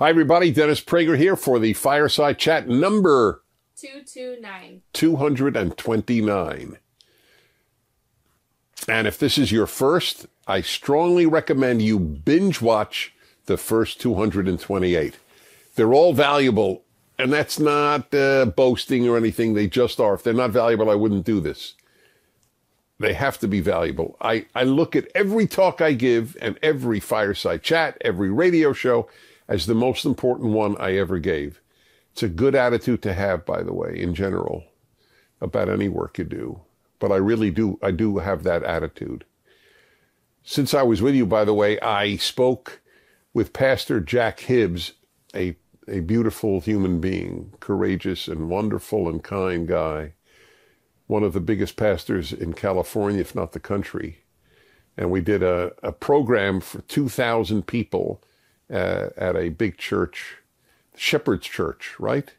Hi, everybody. Dennis Prager here for the Fireside Chat number 229. 229. And if this is your first, I strongly recommend you binge watch the first 228. They're all valuable, and that's not uh, boasting or anything. They just are. If they're not valuable, I wouldn't do this. They have to be valuable. I, I look at every talk I give and every fireside chat, every radio show as the most important one I ever gave. It's a good attitude to have, by the way, in general, about any work you do. But I really do, I do have that attitude. Since I was with you, by the way, I spoke with Pastor Jack Hibbs, a, a beautiful human being, courageous and wonderful and kind guy, one of the biggest pastors in California, if not the country. And we did a, a program for 2,000 people uh, at a big church, Shepherd's Church, right?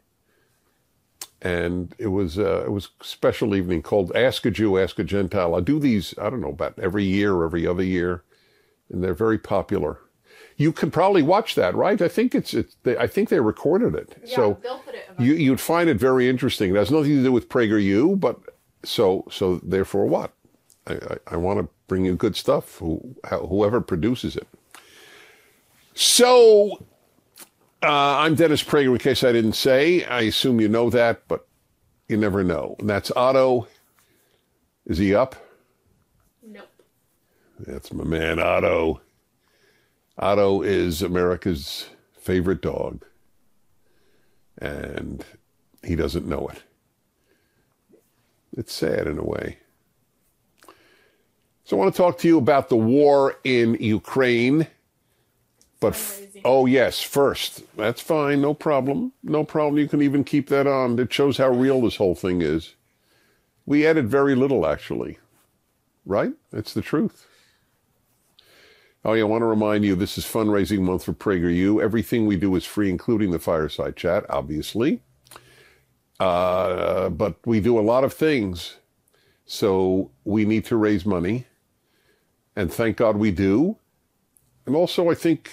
And it was uh, it was a special evening called Ask a Jew, Ask a Gentile. I do these I don't know about every year or every other year, and they're very popular. You can probably watch that, right? I think it's, it's they, I think they recorded it. Yeah, so they'll put it. you, you'd find it very interesting. It has nothing to do with PragerU, but so so therefore what? I, I, I want to bring you good stuff. Who, whoever produces it. So uh, I'm Dennis Prager. In case I didn't say, I assume you know that, but you never know. And that's Otto. Is he up? nope. That's my man Otto. Otto is America's favorite dog, and he doesn't know it. It's sad in a way. So I want to talk to you about the war in Ukraine. But Fundraising. oh yes, first that's fine, no problem, no problem. You can even keep that on. It shows how real this whole thing is. We added very little, actually. Right? It's the truth. Oh yeah, I want to remind you this is fundraising month for PragerU. Everything we do is free, including the fireside chat, obviously. Uh, but we do a lot of things, so we need to raise money, and thank God we do. And also, I think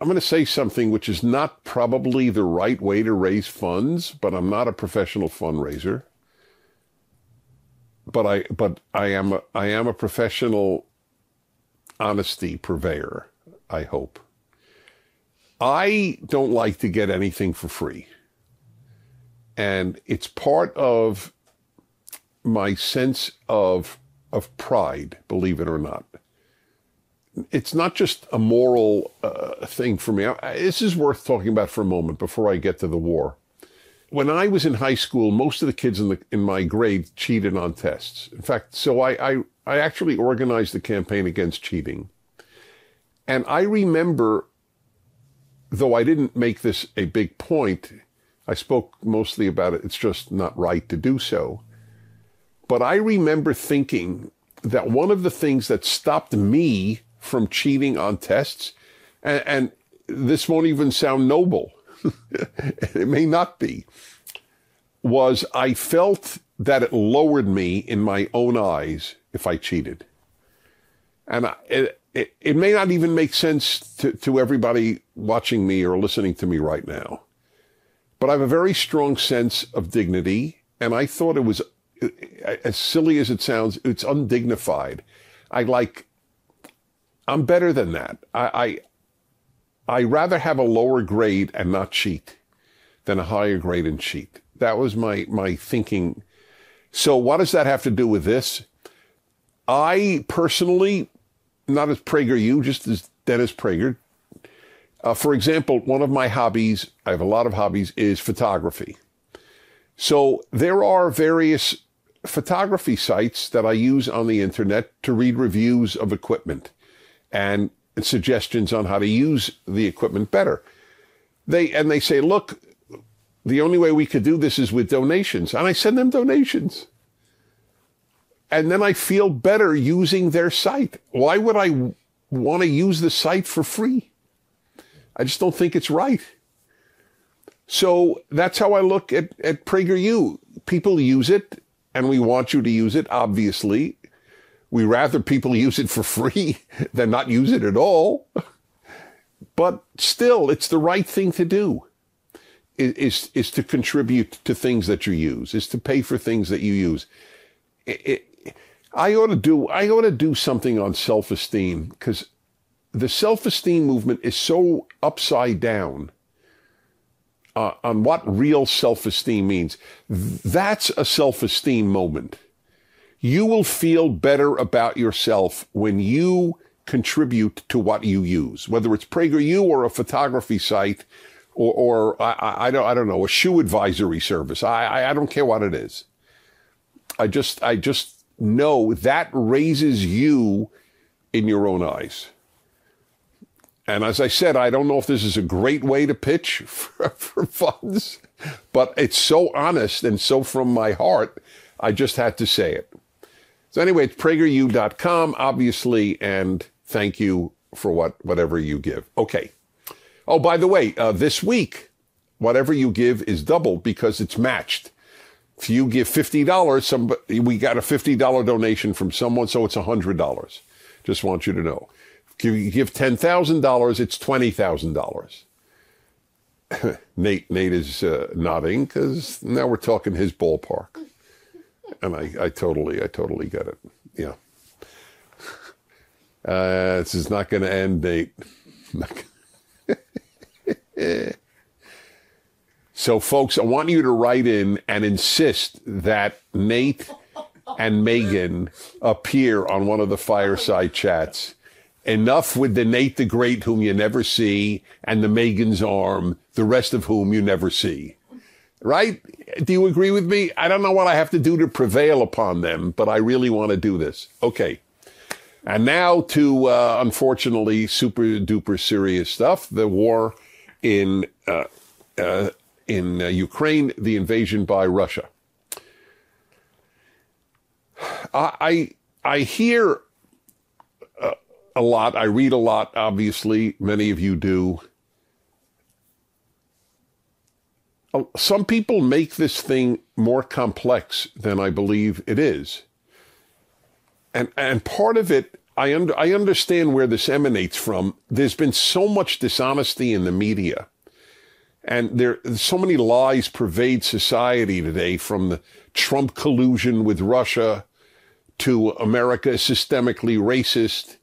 I'm going to say something which is not probably the right way to raise funds, but I'm not a professional fundraiser. But I, but I am, a, I am a professional honesty purveyor. I hope. I don't like to get anything for free, and it's part of my sense of of pride. Believe it or not it's not just a moral uh, thing for me. I, this is worth talking about for a moment before I get to the war. When I was in high school, most of the kids in the in my grade cheated on tests. In fact, so I I, I actually organized a campaign against cheating, and I remember, though I didn't make this a big point, I spoke mostly about it. It's just not right to do so. But I remember thinking that one of the things that stopped me from cheating on tests, and, and this won't even sound noble, it may not be, was I felt that it lowered me in my own eyes if I cheated. And I, it, it, it may not even make sense to, to everybody watching me or listening to me right now. But I have a very strong sense of dignity, and I thought it was, as silly as it sounds, it's undignified. I like I'm better than that. I, I, I rather have a lower grade and not cheat than a higher grade and cheat. That was my, my thinking. So what does that have to do with this? I personally, not as PragerU, just as Dennis Prager. Uh, for example, one of my hobbies, I have a lot of hobbies, is photography. So there are various photography sites that I use on the internet to read reviews of equipment and suggestions on how to use the equipment better. They and they say, look, the only way we could do this is with donations. And I send them donations. And then I feel better using their site. Why would I want to use the site for free? I just don't think it's right. So that's how I look at, at PragerU. People use it and we want you to use it, obviously. We rather people use it for free than not use it at all. but still, it's the right thing to do. Is is to contribute to things that you use, is to pay for things that you use. It, it, I ought to do I ought to do something on self esteem because the self esteem movement is so upside down uh, on what real self esteem means. That's a self esteem moment. You will feel better about yourself when you contribute to what you use, whether it's PragerU or a photography site or, or I, I, don't, I don't know, a shoe advisory service. I, I, I don't care what it is. I just, I just know that raises you in your own eyes. And as I said, I don't know if this is a great way to pitch for, for, funds, but it's so honest and so from my heart, I just had to say it. So anyway, it's prageru.com, obviously, and thank you for what whatever you give. Okay. Oh, by the way, uh, this week, whatever you give is doubled because it's matched. If you give fifty dollars, somebody we got a fifty dollar donation from someone, so it's hundred dollars. Just want you to know. If you give ten thousand dollars, it's twenty thousand dollars. Nate Nate is uh, nodding because now we're talking his ballpark, and I, I totally I totally get it. Yeah. Uh, this is not going to end, Nate. so, folks, I want you to write in and insist that Nate and Megan appear on one of the fireside chats. Enough with the Nate the Great, whom you never see, and the Megan's arm, the rest of whom you never see. Right? Do you agree with me? I don't know what I have to do to prevail upon them, but I really want to do this. Okay. And now to, uh, unfortunately, super duper serious stuff the war in, uh, uh, in uh, Ukraine, the invasion by Russia. I, I hear uh, a lot, I read a lot, obviously, many of you do. Uh, Oh, some people make this thing more complex than I believe it is and and part of it I I understand where this emanates from. There's been so much dishonesty in the media. And there so many lies pervade society today from the Trump collusion with Russia to America is systemically racist.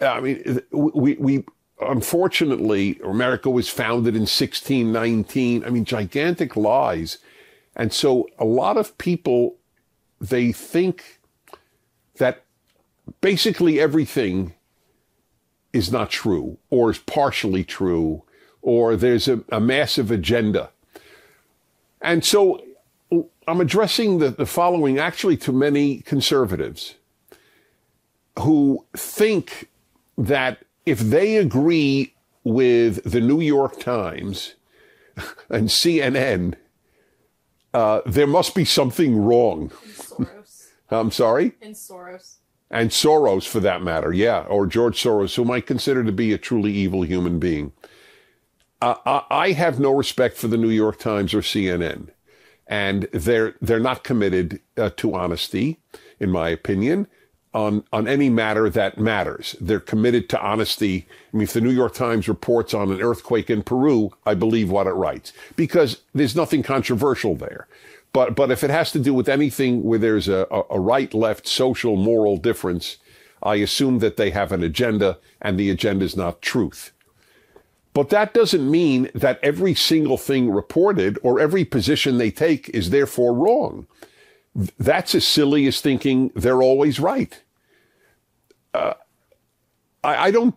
I mean, we, we, unfortunately, America was founded in 1619. I mean, gigantic lies. And so a lot of people, they think that basically everything is not true or is partially true or there's a, a massive agenda. And so I'm addressing the, the following actually to many conservatives who think that if they agree with the New York Times and CNN, uh, there must be something wrong. I'm sorry? And Soros. And Soros, for that matter, yeah, or George Soros, whom I consider to be a truly evil human being. Uh, I have no respect for the New York Times or CNN, and they're they're not committed uh, to honesty, in my opinion, on on any matter that matters. They're committed to honesty. I mean, if the New York Times reports on an earthquake in Peru, I believe what it writes because there's nothing controversial there. But, but if it has to do with anything where there's a, a right left social moral difference, I assume that they have an agenda and the agenda is not truth. But that doesn't mean that every single thing reported or every position they take is therefore wrong. That's as silly as thinking they're always right. Uh, I, I don't,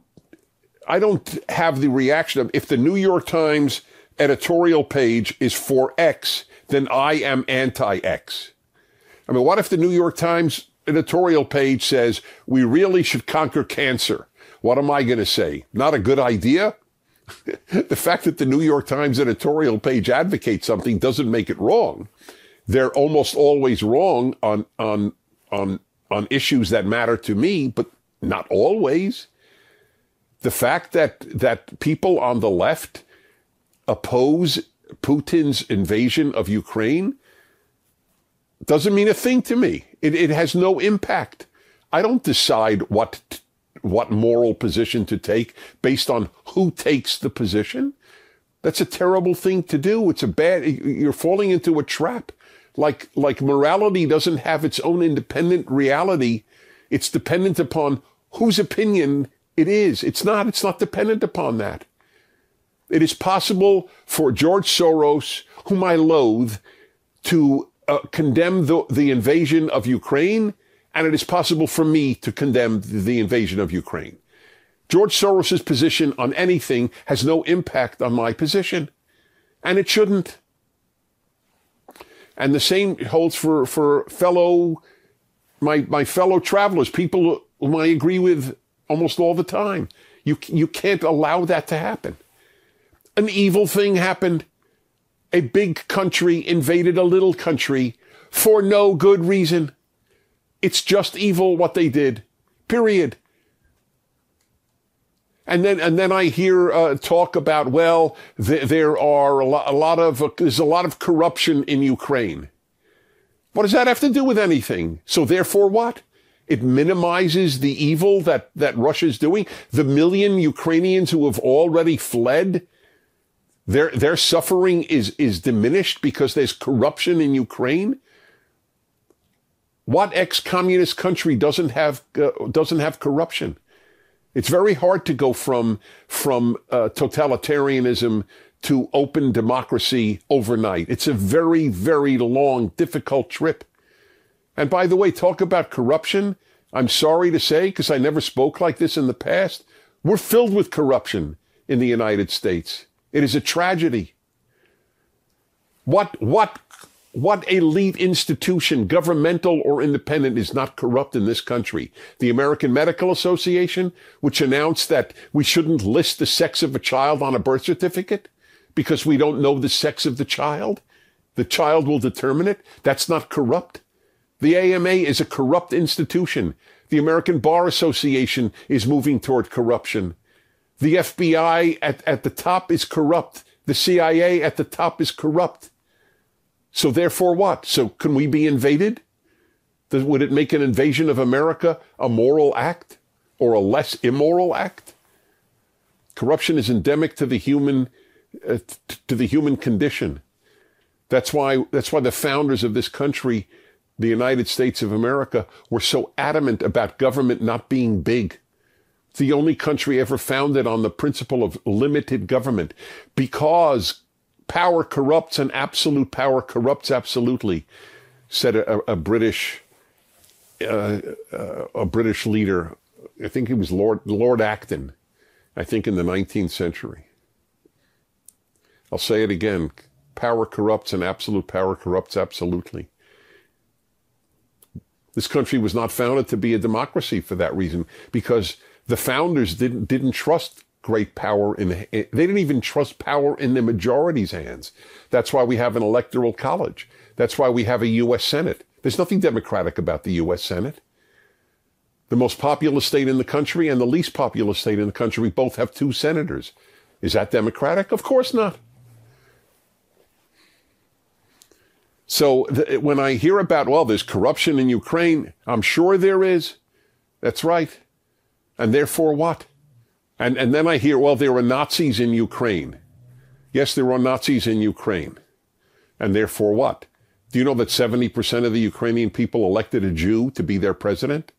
I don't have the reaction of if the New York Times editorial page is for X, then I am anti X. I mean, what if the New York Times editorial page says we really should conquer cancer? What am I going to say? Not a good idea? the fact that the New York Times editorial page advocates something doesn't make it wrong. They're almost always wrong on, on, on, on issues that matter to me, but not always. The fact that, that people on the left oppose Putin's invasion of Ukraine doesn't mean a thing to me. It, it has no impact. I don't decide what what moral position to take based on who takes the position. That's a terrible thing to do. It's a bad, you're falling into a trap. Like, like morality doesn't have its own independent reality. It's dependent upon whose opinion it is. It's not, it's not dependent upon that. It is possible for George Soros, whom I loathe, to uh, condemn the, the invasion of Ukraine, and it is possible for me to condemn the invasion of Ukraine. George Soros's position on anything has no impact on my position, and it shouldn't. And the same holds for, for fellow, my, my fellow travelers, people I agree with almost all the time. You, you can't allow that to happen. An evil thing happened. A big country invaded a little country for no good reason. It's just evil what they did. Period. And then, and then I hear uh, talk about, well, th- there are a, lo- a lot of, uh, there's a lot of corruption in Ukraine. What does that have to do with anything? So therefore what? It minimizes the evil that, that Russia's doing. The million Ukrainians who have already fled, their, their suffering is, is diminished because there's corruption in Ukraine. What ex-communist country doesn't have, uh, doesn't have corruption? It's very hard to go from, from uh, totalitarianism to open democracy overnight. It's a very, very long, difficult trip. And by the way, talk about corruption. I'm sorry to say, because I never spoke like this in the past. We're filled with corruption in the United States. It is a tragedy. What, what what elite institution, governmental or independent, is not corrupt in this country? The American Medical Association, which announced that we shouldn't list the sex of a child on a birth certificate because we don't know the sex of the child. The child will determine it. That's not corrupt. The AMA is a corrupt institution. The American Bar Association is moving toward corruption. The FBI at, at the top is corrupt. The CIA at the top is corrupt. So therefore what? So can we be invaded? Would it make an invasion of America a moral act or a less immoral act? Corruption is endemic to the human, uh, to the human condition. That's why, that's why the founders of this country, the United States of America, were so adamant about government not being big. The only country ever founded on the principle of limited government because power corrupts and absolute power corrupts absolutely, said a, a British uh, uh, a British leader. I think he was Lord Lord Acton. I think in the 19th century. I'll say it again: power corrupts, and absolute power corrupts absolutely. This country was not founded to be a democracy for that reason, because the founders didn't didn't trust great power in the, they didn't even trust power in the majority's hands. That's why we have an electoral college. That's why we have a U.S. Senate. There's nothing democratic about the U.S. Senate. The most populous state in the country and the least populous state in the country both have two senators. Is that democratic? Of course not. So the, when I hear about, well, there's corruption in Ukraine, I'm sure there is. That's right. And therefore what? And, and then I hear, well, there are Nazis in Ukraine. Yes, there are Nazis in Ukraine. And therefore what? Do you know that 70% of the Ukrainian people elected a Jew to be their president?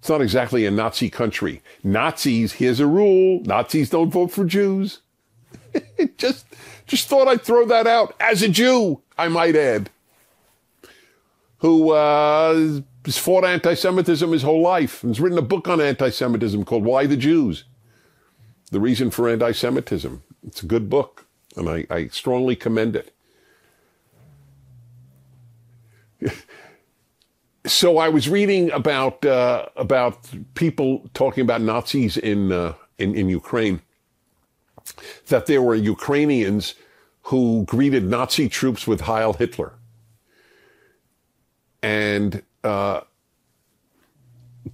It's not exactly a Nazi country. Nazis, here's a rule. Nazis don't vote for Jews. just, just thought I'd throw that out as a Jew, I might add, who, uh, He's fought anti-Semitism his whole life. and has written a book on anti-Semitism called Why the Jews? The Reason for Anti-Semitism. It's a good book, and I, I strongly commend it. so I was reading about uh, about people talking about Nazis in, uh, in in Ukraine. That there were Ukrainians who greeted Nazi troops with Heil Hitler, and uh,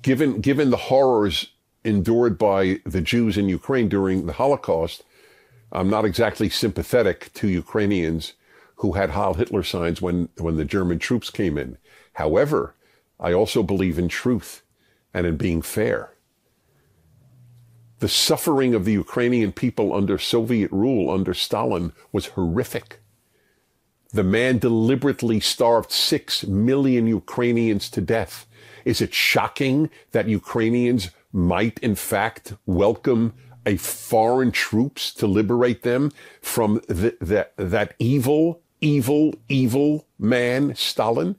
given given the horrors endured by the Jews in Ukraine during the Holocaust, I'm not exactly sympathetic to Ukrainians who had Heil Hitler signs when when the German troops came in. However, I also believe in truth, and in being fair. The suffering of the Ukrainian people under Soviet rule, under Stalin, was horrific. The man deliberately starved six million Ukrainians to death. Is it shocking that Ukrainians might in fact welcome a foreign troops to liberate them from the, the, that evil, evil, evil man, Stalin?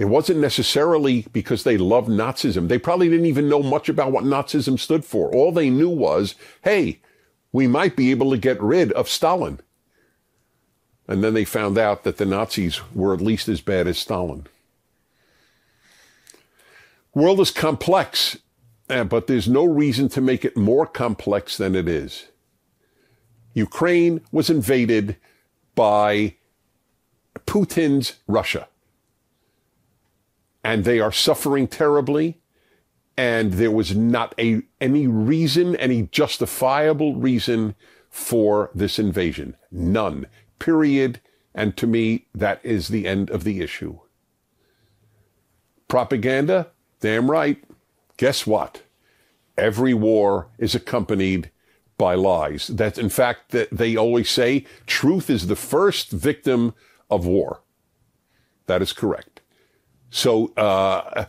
It wasn't necessarily because they loved Nazism. They probably didn't even know much about what Nazism stood for. All they knew was, hey, we might be able to get rid of Stalin. And then they found out that the Nazis were at least as bad as Stalin. World is complex, eh, but there's no reason to make it more complex than it is. Ukraine was invaded by Putin's Russia. And they are suffering terribly. And there was not a, any reason, any justifiable reason for this invasion. None. Period. And to me, that is the end of the issue. Propaganda? Damn right. Guess what? Every war is accompanied by lies. That, in fact, that they always say truth is the first victim of war. That is correct. So, uh,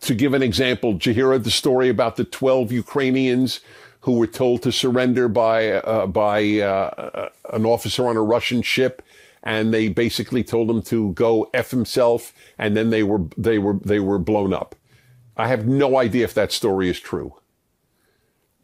to give an example, hear the story about the 12 Ukrainians who were told to surrender by, uh, by, uh, an officer on a Russian ship? And they basically told him to go F himself. And then they were, they were, they were blown up. I have no idea if that story is true.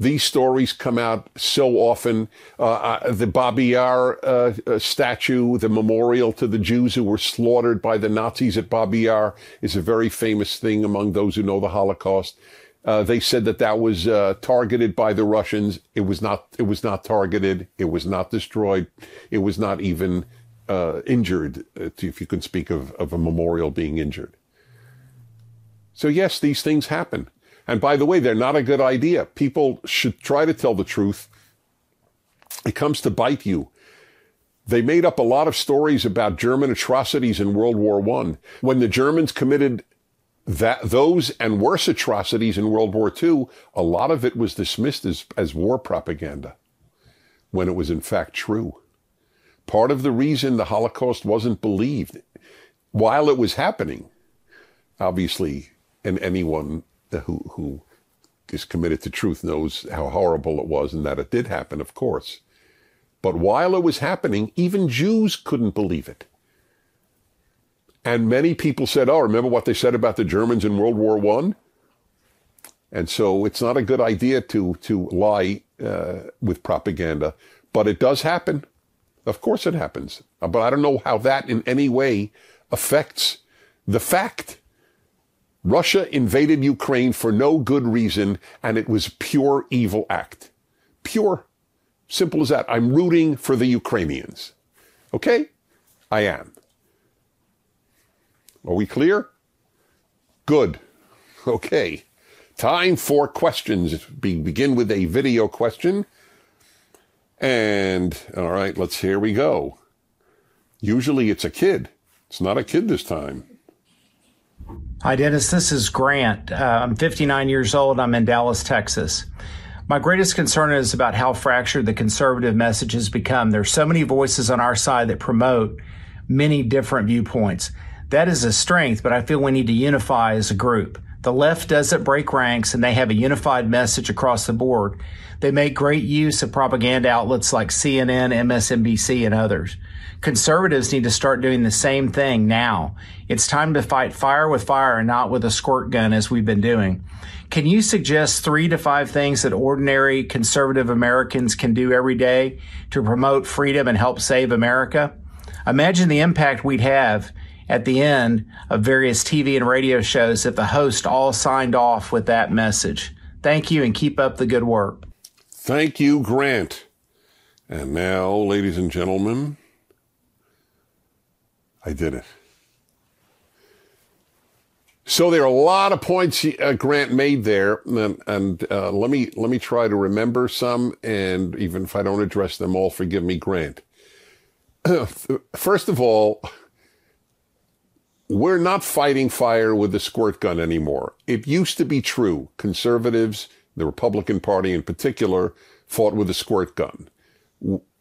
These stories come out so often. Uh, uh, the Babi Yar uh, uh, statue, the memorial to the Jews who were slaughtered by the Nazis at Babi Yar, is a very famous thing among those who know the Holocaust. Uh, they said that that was uh, targeted by the Russians. It was not. It was not targeted. It was not destroyed. It was not even injured. if you can speak of, of a memorial being injured. So yes, these things happen. And by the way, they're not a good idea. People should try to tell the truth. It comes to bite you. They made up a lot of stories about German atrocities in World War I. When the Germans committed that those and worse atrocities in World War II, a lot of it was dismissed as, as war propaganda when it was in fact true. Part of the reason the Holocaust wasn't believed while it was happening, obviously, and anyone who, who is committed to truth knows how horrible it was and that it did happen, of course. But while it was happening, even Jews couldn't believe it. And many people said, oh, remember what they said about the Germans in World War One? And so it's not a good idea to, to lie uh, with propaganda, but it does happen. Of course it happens. But I don't know how that in any way affects the fact Russia invaded Ukraine for no good reason, and it was pure evil act. Pure. Simple as that. I'm rooting for the Ukrainians. Okay? I am. Are we clear? Good. Okay. Time for questions. We begin with a video question. And, all right, let's, here we go. Usually it's a kid. It's not a kid this time. Hi, Dennis. This is Grant. Uh, I'm 59 years old. I'm in Dallas, Texas. My greatest concern is about how fractured the conservative message has become. There's so many voices on our side that promote many different viewpoints. That is a strength, but I feel we need to unify as a group. The left doesn't break ranks and they have a unified message across the board. They make great use of propaganda outlets like CNN, MSNBC, and others. Conservatives need to start doing the same thing now. It's time to fight fire with fire and not with a squirt gun as we've been doing. Can you suggest three to five things that ordinary conservative Americans can do every day to promote freedom and help save America? Imagine the impact we'd have at the end of various TV and radio shows if the host all signed off with that message. Thank you and keep up the good work. Thank you, Grant. And now, ladies and gentlemen, I did it. So there are a lot of points uh, Grant made there, and, and uh, let me let me try to remember some. And even if I don't address them all, forgive me, Grant. First of all, we're not fighting fire with the squirt gun anymore. It used to be true. Conservatives, the Republican Party in particular, fought with a squirt gun.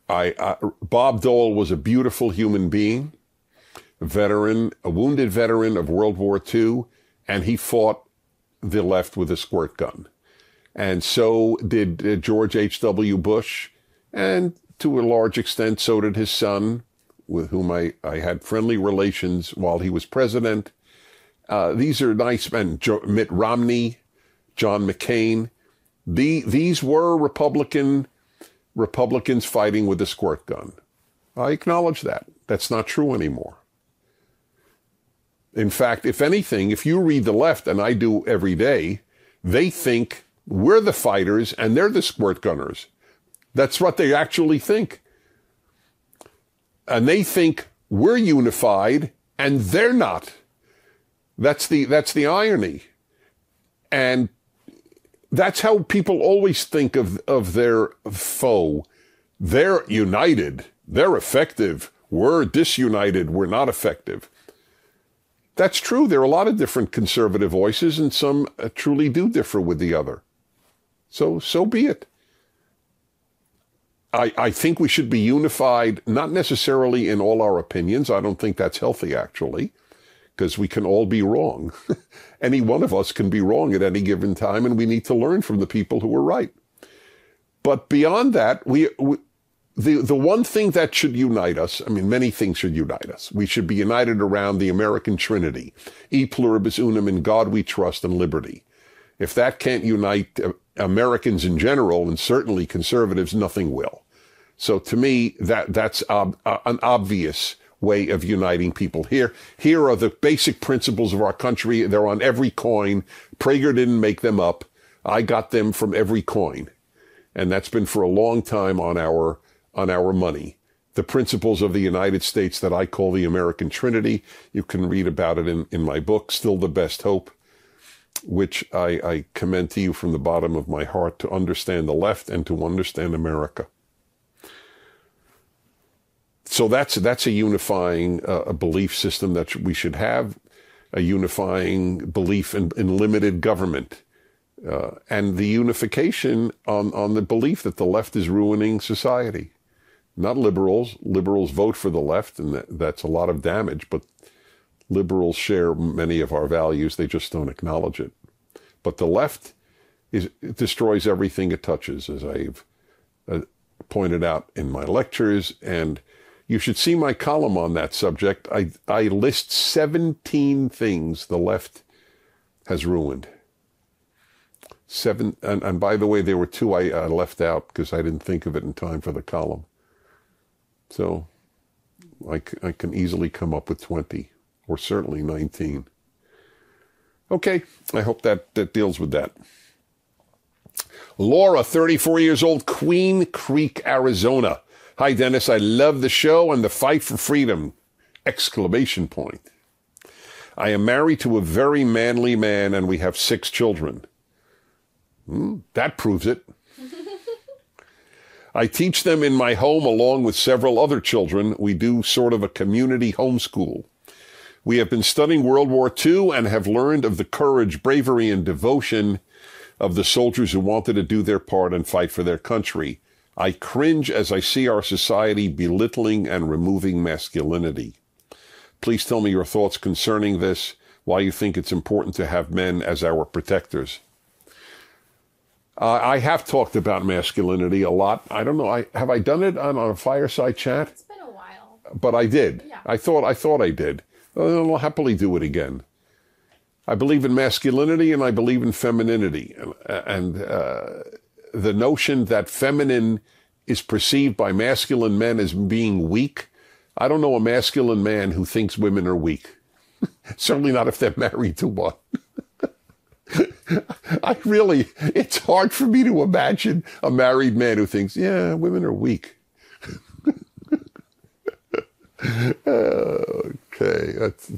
I, I, Bob Dole was a beautiful human being, a veteran, a wounded veteran of World War II, and he fought the left with a squirt gun. And so did uh, George H.W. Bush, and to a large extent, so did his son, with whom I, I had friendly relations while he was president. Uh, these are nice men. Mitt Romney, John McCain. The, these were Republican Republicans fighting with a squirt gun. I acknowledge that. That's not true anymore. In fact, if anything, if you read the left, and I do every day, they think we're the fighters and they're the squirt gunners. That's what they actually think. And they think we're unified and they're not. That's the, that's the irony. And that's how people always think of, of their foe. They're united. They're effective. We're disunited. We're not effective. That's true. There are a lot of different conservative voices, and some uh, truly do differ with the other. So, so be it. I, I think we should be unified, not necessarily in all our opinions. I don't think that's healthy, actually, because we can all be wrong. any one of us can be wrong at any given time, and we need to learn from the people who are right. But beyond that, we, we the, the one thing that should unite us, I mean, many things should unite us. We should be united around the American Trinity, e pluribus unum, in God we trust, and liberty. If that can't unite uh, Americans in general, and certainly conservatives, nothing will. So to me, that that's ob- uh, an obvious way of uniting people. Here, here are the basic principles of our country. They're on every coin. Prager didn't make them up. I got them from every coin. And that's been for a long time on our, on our money. The principles of the United States that I call the American Trinity. You can read about it in, in my book, Still the Best Hope, which I, I commend to you from the bottom of my heart to understand the left and to understand America so that's that's a unifying uh, belief system that we should have, a unifying belief in, in limited government, uh, and the unification on on the belief that the left is ruining society. Not liberals. Liberals vote for the left, and that, that's a lot of damage. But liberals share many of our values; they just don't acknowledge it. But the left is destroys everything it touches, as I've uh, pointed out in my lectures and you should see my column on that subject. I, I list 17 things the left has ruined. Seven, and, and by the way, there were two I, I left out because I didn't think of it in time for the column. So I, I can easily come up with 20 or certainly 19. Okay, I hope that, that deals with that. Laura, 34 years old, Queen Creek, Arizona. Hi, Dennis. I love the show and the fight for freedom! Exclamation point. I am married to a very manly man and we have six children. Hmm, that proves it. I teach them in my home along with several other children. We do sort of a community homeschool. We have been studying World War II and have learned of the courage, bravery, and devotion of the soldiers who wanted to do their part and fight for their country. I cringe as I see our society belittling and removing masculinity. Please tell me your thoughts concerning this, why you think it's important to have men as our protectors. Uh, I have talked about masculinity a lot. I don't know. I have I done it on, on a fireside chat. It's been a while. But I did. Yeah. I thought I thought I did. I'll happily do it again. I believe in masculinity and I believe in femininity, and, and uh, the notion that feminine is perceived by masculine men as being weak. I don't know a masculine man who thinks women are weak. Certainly not if they're married to one. I really, it's hard for me to imagine a married man who thinks, yeah, women are weak. Okay. That's,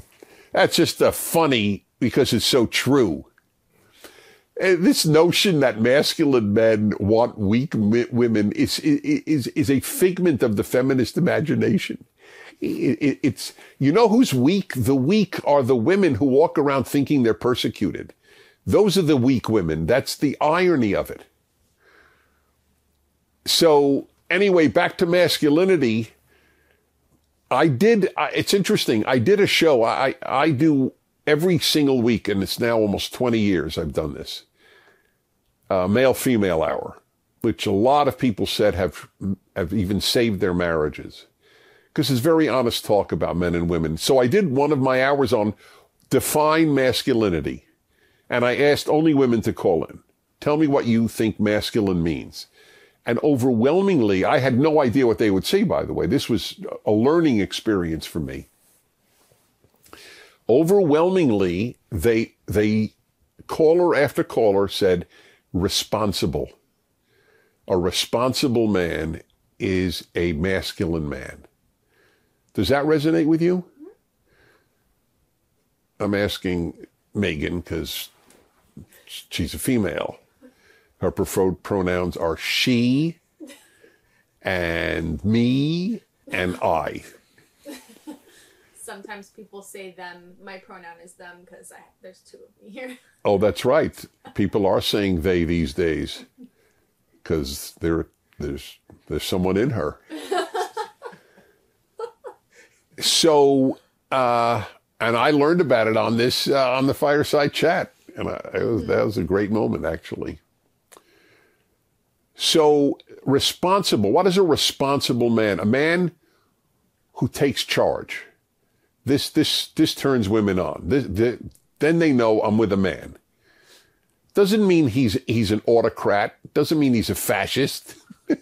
that's just a funny because it's so true. And this notion that masculine men want weak women is, is, is a figment of the feminist imagination. It, it, it's, you know who's weak? The weak are the women who walk around thinking they're persecuted. Those are the weak women. That's the irony of it. So anyway, back to masculinity. I did, it's interesting. I did a show. I, I do every single week, and it's now almost 20 years I've done this. Uh, male female hour, which a lot of people said have, have even saved their marriages. Because it's very honest talk about men and women. So I did one of my hours on define masculinity. And I asked only women to call in. Tell me what you think masculine means. And overwhelmingly, I had no idea what they would say, by the way. This was a learning experience for me. Overwhelmingly, they, they, caller after caller said, responsible. A responsible man is a masculine man. Does that resonate with you? I'm asking Megan because she's a female. Her preferred pronouns are she and me and I. Sometimes people say them. My pronoun is them because there's two of me here. Oh, that's right. People are saying they these days because there, there's there's someone in her. so, uh, and I learned about it on this uh, on the fireside chat, and I, it was, that was a great moment actually. So responsible. What is a responsible man? A man who takes charge. This this this turns women on. This, this, then they know I'm with a man. Doesn't mean he's he's an autocrat. Doesn't mean he's a fascist.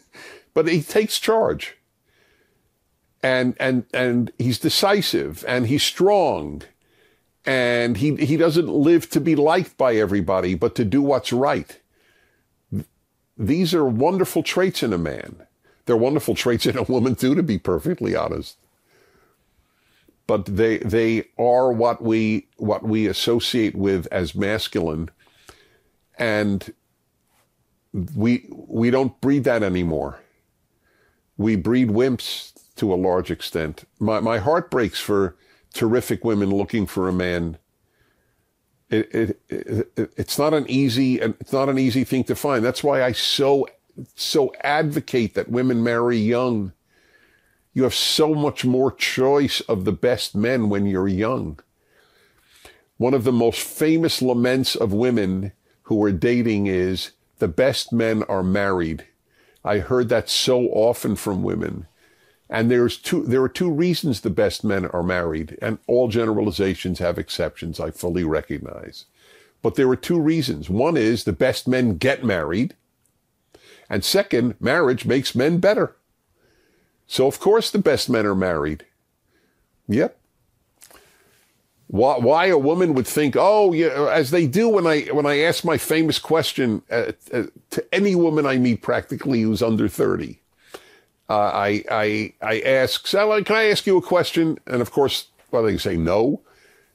but he takes charge. And and and he's decisive and he's strong. And he he doesn't live to be liked by everybody, but to do what's right. These are wonderful traits in a man. They're wonderful traits in a woman too, to be perfectly honest. But they they are what we what we associate with as masculine, and we we don't breed that anymore. We breed wimps to a large extent. My my heart breaks for terrific women looking for a man it, it, it, it's not an easy it's not an easy thing to find. That's why I so so advocate that women marry young. You have so much more choice of the best men when you're young. One of the most famous laments of women who are dating is the best men are married. I heard that so often from women. And there's two, there are two reasons the best men are married, and all generalizations have exceptions, I fully recognize. But there are two reasons. One is the best men get married. And second, marriage makes men better. So of course the best men are married. Yep. Why, why a woman would think, oh, yeah, as they do when I when I ask my famous question uh, uh, to any woman I meet, practically who's under thirty. Uh, I, I, I ask, can I ask you a question? And of course, well, they say no.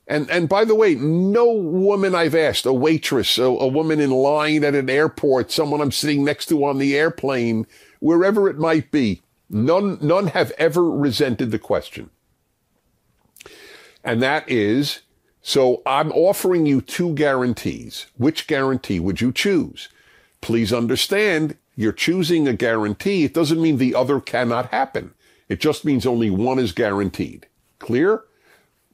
And, and by the way, no woman I've asked, a waitress, a, a woman in line at an airport, someone I'm sitting next to on the airplane, wherever it might be, none, none have ever resented the question. And that is, so I'm offering you two guarantees. Which guarantee would you choose? Please understand, you're choosing a guarantee. It doesn't mean the other cannot happen. It just means only one is guaranteed. Clear?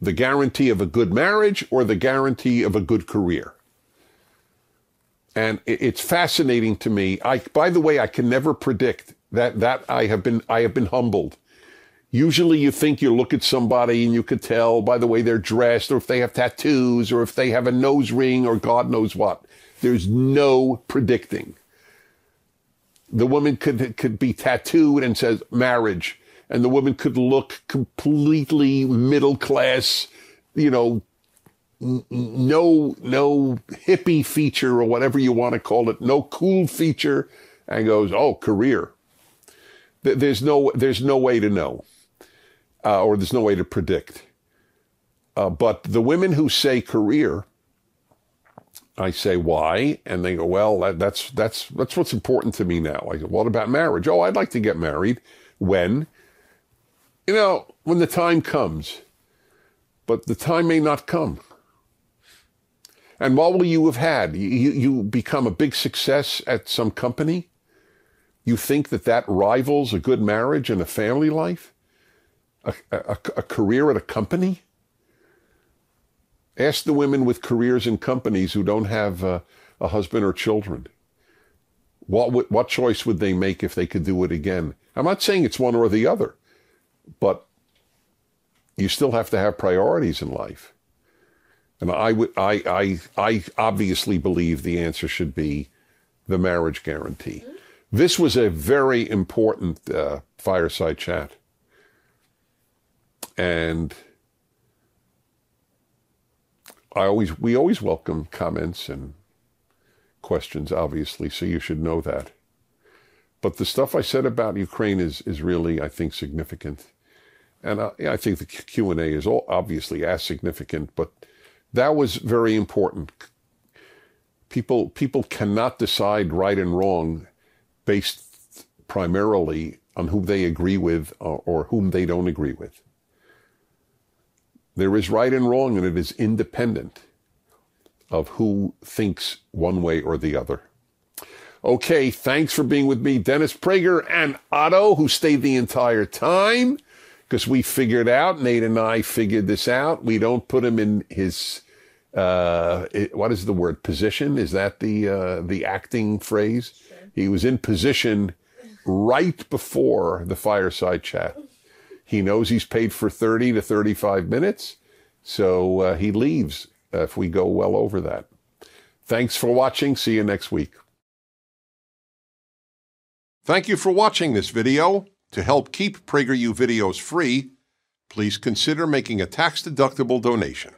The guarantee of a good marriage or the guarantee of a good career. And it's fascinating to me. I, by the way, I can never predict that, that I have been, I have been humbled. Usually you think you look at somebody and you could tell by the way they're dressed or if they have tattoos or if they have a nose ring or God knows what. There's no predicting the woman could could be tattooed and says marriage, and the woman could look completely middle class, you know, no no hippie feature or whatever you want to call it, no cool feature, and goes, oh, career. There's no there's no way to know, uh, or there's no way to predict. Uh, but the women who say career I say, why? And they go, well, that, that's, that's, that's what's important to me now. I go, what about marriage? Oh, I'd like to get married when you know, when the time comes, but the time may not come. And what will you have had? You, you become a big success at some company? You think that that rivals a good marriage and a family life? A, a, a career at a company? Ask the women with careers in companies who don't have a, a husband or children. What, what choice would they make if they could do it again? I'm not saying it's one or the other, but you still have to have priorities in life. And I would, I, I, I obviously believe the answer should be the marriage guarantee. This was a very important uh, fireside chat, and I always, we always welcome comments and questions, obviously. So you should know that. But the stuff I said about Ukraine is is really, I think, significant, and I, I think the Q and A is all obviously as significant. But that was very important. People people cannot decide right and wrong based primarily on who they agree with or, or whom they don't agree with. There is right and wrong, and it is independent of who thinks one way or the other. Okay, thanks for being with me, Dennis Prager and Otto, who stayed the entire time because we figured out, Nate and I figured this out. We don't put him in his, uh, what is the word? Position? Is that the, uh, the acting phrase? Sure. He was in position right before the fireside chat. He knows he's paid for 30 to 35 minutes, so uh, he leaves if we go well over that. Thanks for watching. See you next week. Thank you for watching this video. To help keep PragerU videos free, please consider making a tax-deductible donation.